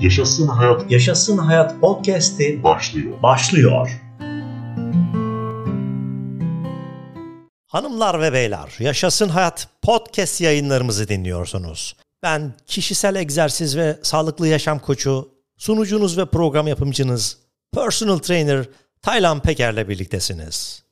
Yaşasın Hayat Yaşasın Hayat Podcast'i başlıyor. başlıyor. Hanımlar ve beyler, Yaşasın Hayat podcast yayınlarımızı dinliyorsunuz. Ben kişisel egzersiz ve sağlıklı yaşam koçu, sunucunuz ve program yapımcınız, personal trainer Taylan Peker'le birliktesiniz.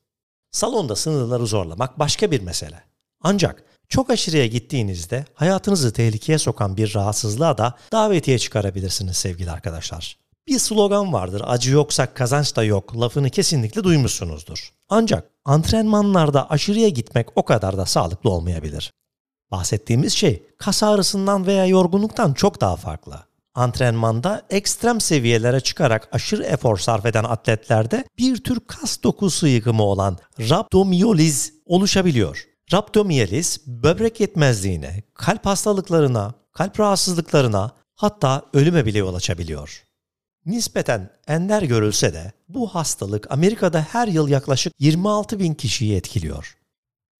Salonda sınırları zorlamak başka bir mesele. Ancak çok aşırıya gittiğinizde hayatınızı tehlikeye sokan bir rahatsızlığa da davetiye çıkarabilirsiniz sevgili arkadaşlar. Bir slogan vardır acı yoksa kazanç da yok lafını kesinlikle duymuşsunuzdur. Ancak antrenmanlarda aşırıya gitmek o kadar da sağlıklı olmayabilir. Bahsettiğimiz şey kas ağrısından veya yorgunluktan çok daha farklı. Antrenmanda ekstrem seviyelere çıkarak aşırı efor sarf eden atletlerde bir tür kas dokusu yıkımı olan rhabdomyoliz oluşabiliyor. Rhabdomyoliz böbrek yetmezliğine, kalp hastalıklarına, kalp rahatsızlıklarına hatta ölüme bile yol açabiliyor. Nispeten ender görülse de bu hastalık Amerika'da her yıl yaklaşık 26 bin kişiyi etkiliyor.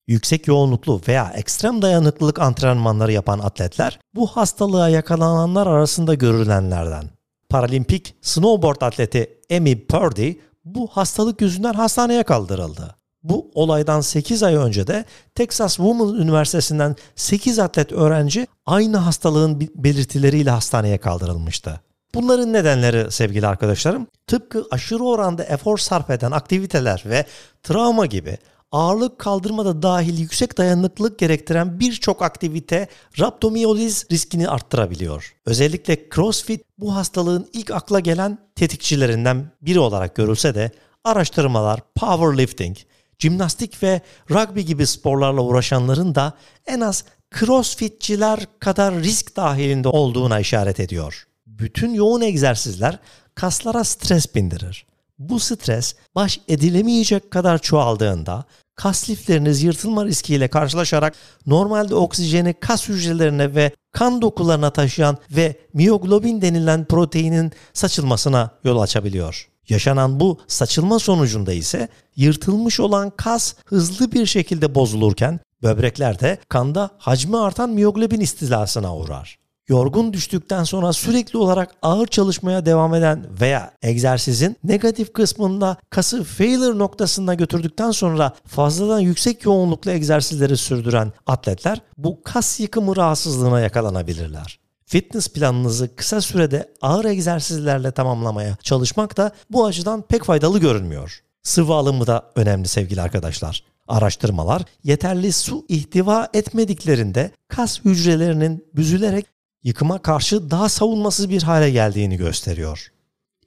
Yüksek yoğunluklu veya ekstrem dayanıklılık antrenmanları yapan atletler bu hastalığa yakalananlar arasında görülenlerden. Paralimpik snowboard atleti Amy Purdy bu hastalık yüzünden hastaneye kaldırıldı. Bu olaydan 8 ay önce de Texas Women Üniversitesi'nden 8 atlet öğrenci aynı hastalığın belirtileriyle hastaneye kaldırılmıştı. Bunların nedenleri sevgili arkadaşlarım tıpkı aşırı oranda efor sarf eden aktiviteler ve travma gibi ağırlık kaldırmada dahil yüksek dayanıklılık gerektiren birçok aktivite rhabdomyoliz riskini arttırabiliyor. Özellikle CrossFit bu hastalığın ilk akla gelen tetikçilerinden biri olarak görülse de araştırmalar powerlifting, jimnastik ve rugby gibi sporlarla uğraşanların da en az crossfitçiler kadar risk dahilinde olduğuna işaret ediyor. Bütün yoğun egzersizler kaslara stres bindirir. Bu stres baş edilemeyecek kadar çoğaldığında kas lifleriniz yırtılma riskiyle karşılaşarak normalde oksijeni kas hücrelerine ve kan dokularına taşıyan ve miyoglobin denilen proteinin saçılmasına yol açabiliyor. Yaşanan bu saçılma sonucunda ise yırtılmış olan kas hızlı bir şekilde bozulurken böbreklerde kanda hacmi artan miyoglobin istilasına uğrar. Yorgun düştükten sonra sürekli olarak ağır çalışmaya devam eden veya egzersizin negatif kısmında kası failure noktasına götürdükten sonra fazladan yüksek yoğunluklu egzersizleri sürdüren atletler bu kas yıkımı rahatsızlığına yakalanabilirler. Fitness planınızı kısa sürede ağır egzersizlerle tamamlamaya çalışmak da bu açıdan pek faydalı görünmüyor. Sıvı alımı da önemli sevgili arkadaşlar. Araştırmalar yeterli su ihtiva etmediklerinde kas hücrelerinin büzülerek yıkıma karşı daha savunmasız bir hale geldiğini gösteriyor.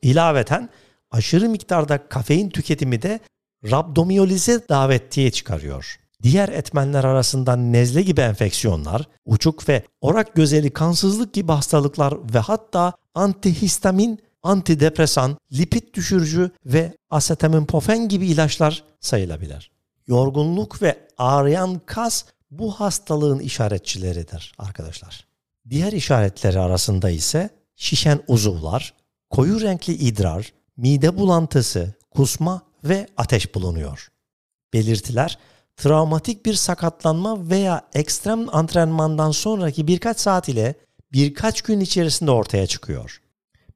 İlaveten aşırı miktarda kafein tüketimi de rhabdomyolize davetiye çıkarıyor. Diğer etmenler arasında nezle gibi enfeksiyonlar, uçuk ve orak gözeli kansızlık gibi hastalıklar ve hatta antihistamin, antidepresan, lipid düşürücü ve acetaminophen gibi ilaçlar sayılabilir. Yorgunluk ve ağrıyan kas bu hastalığın işaretçileridir arkadaşlar. Diğer işaretleri arasında ise şişen uzuvlar, koyu renkli idrar, mide bulantısı, kusma ve ateş bulunuyor. Belirtiler travmatik bir sakatlanma veya ekstrem antrenmandan sonraki birkaç saat ile birkaç gün içerisinde ortaya çıkıyor.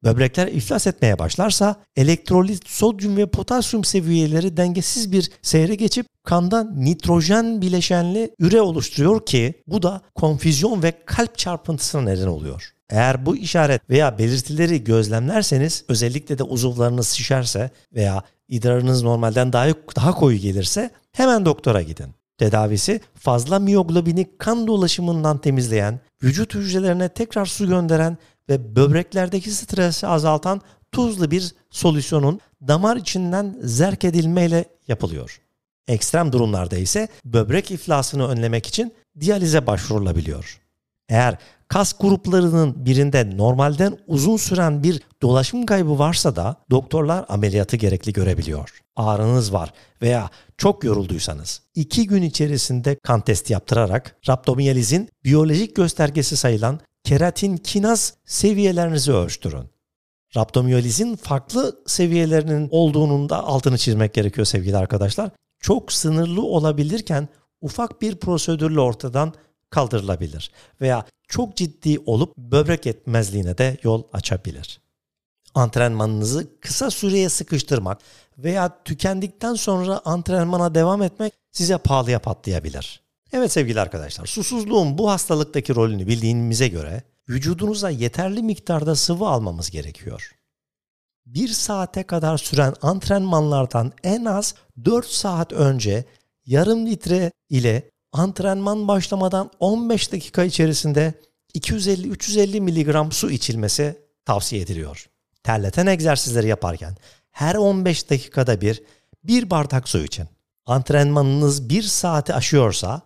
Böbrekler iflas etmeye başlarsa elektrolit, sodyum ve potasyum seviyeleri dengesiz bir seyre geçip kanda nitrojen bileşenli üre oluşturuyor ki bu da konfüzyon ve kalp çarpıntısına neden oluyor. Eğer bu işaret veya belirtileri gözlemlerseniz özellikle de uzuvlarınız şişerse veya idrarınız normalden daha, daha koyu gelirse hemen doktora gidin. Tedavisi fazla miyoglobini kan dolaşımından temizleyen, vücut hücrelerine tekrar su gönderen ve böbreklerdeki stresi azaltan tuzlu bir solüsyonun damar içinden zerk edilmeyle yapılıyor. Ekstrem durumlarda ise böbrek iflasını önlemek için diyalize başvurulabiliyor. Eğer kas gruplarının birinde normalden uzun süren bir dolaşım kaybı varsa da doktorlar ameliyatı gerekli görebiliyor. Ağrınız var veya çok yorulduysanız 2 gün içerisinde kan testi yaptırarak rhabdomyolizin biyolojik göstergesi sayılan keratin kinaz seviyelerinizi ölçtürün. Rhabdomyolizin farklı seviyelerinin olduğunun da altını çizmek gerekiyor sevgili arkadaşlar. Çok sınırlı olabilirken ufak bir prosedürle ortadan kaldırılabilir veya çok ciddi olup böbrek yetmezliğine de yol açabilir. Antrenmanınızı kısa süreye sıkıştırmak veya tükendikten sonra antrenmana devam etmek size pahalıya patlayabilir. Evet sevgili arkadaşlar, susuzluğun bu hastalıktaki rolünü bildiğimize göre vücudunuza yeterli miktarda sıvı almamız gerekiyor. Bir saate kadar süren antrenmanlardan en az 4 saat önce yarım litre ile antrenman başlamadan 15 dakika içerisinde 250-350 mg su içilmesi tavsiye ediliyor. Terleten egzersizleri yaparken her 15 dakikada bir bir bardak su için. Antrenmanınız 1 saati aşıyorsa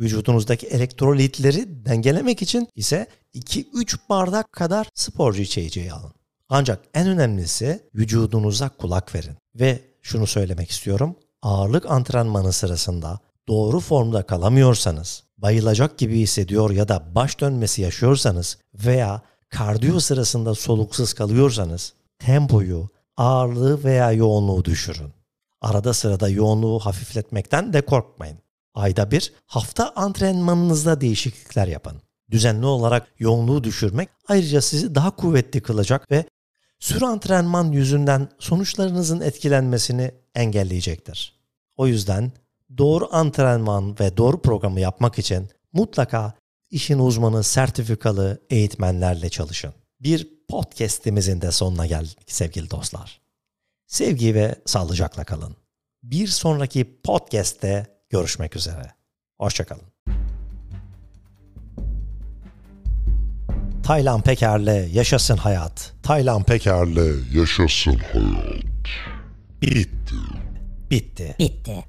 vücudunuzdaki elektrolitleri dengelemek için ise 2-3 bardak kadar sporcu içeceği alın. Ancak en önemlisi vücudunuza kulak verin. Ve şunu söylemek istiyorum. Ağırlık antrenmanı sırasında doğru formda kalamıyorsanız, bayılacak gibi hissediyor ya da baş dönmesi yaşıyorsanız veya kardiyo sırasında soluksuz kalıyorsanız tempoyu, ağırlığı veya yoğunluğu düşürün. Arada sırada yoğunluğu hafifletmekten de korkmayın. Ayda bir hafta antrenmanınızda değişiklikler yapın. Düzenli olarak yoğunluğu düşürmek ayrıca sizi daha kuvvetli kılacak ve sürü antrenman yüzünden sonuçlarınızın etkilenmesini engelleyecektir. O yüzden doğru antrenman ve doğru programı yapmak için mutlaka işin uzmanı sertifikalı eğitmenlerle çalışın. Bir podcast'imizin de sonuna geldik sevgili dostlar. Sevgi ve sağlıcakla kalın. Bir sonraki podcast'te görüşmek üzere. Hoşçakalın. Taylan Peker'le Yaşasın Hayat. Taylan Peker'le yaşasın hayat. bitti. Bitti. Bitti.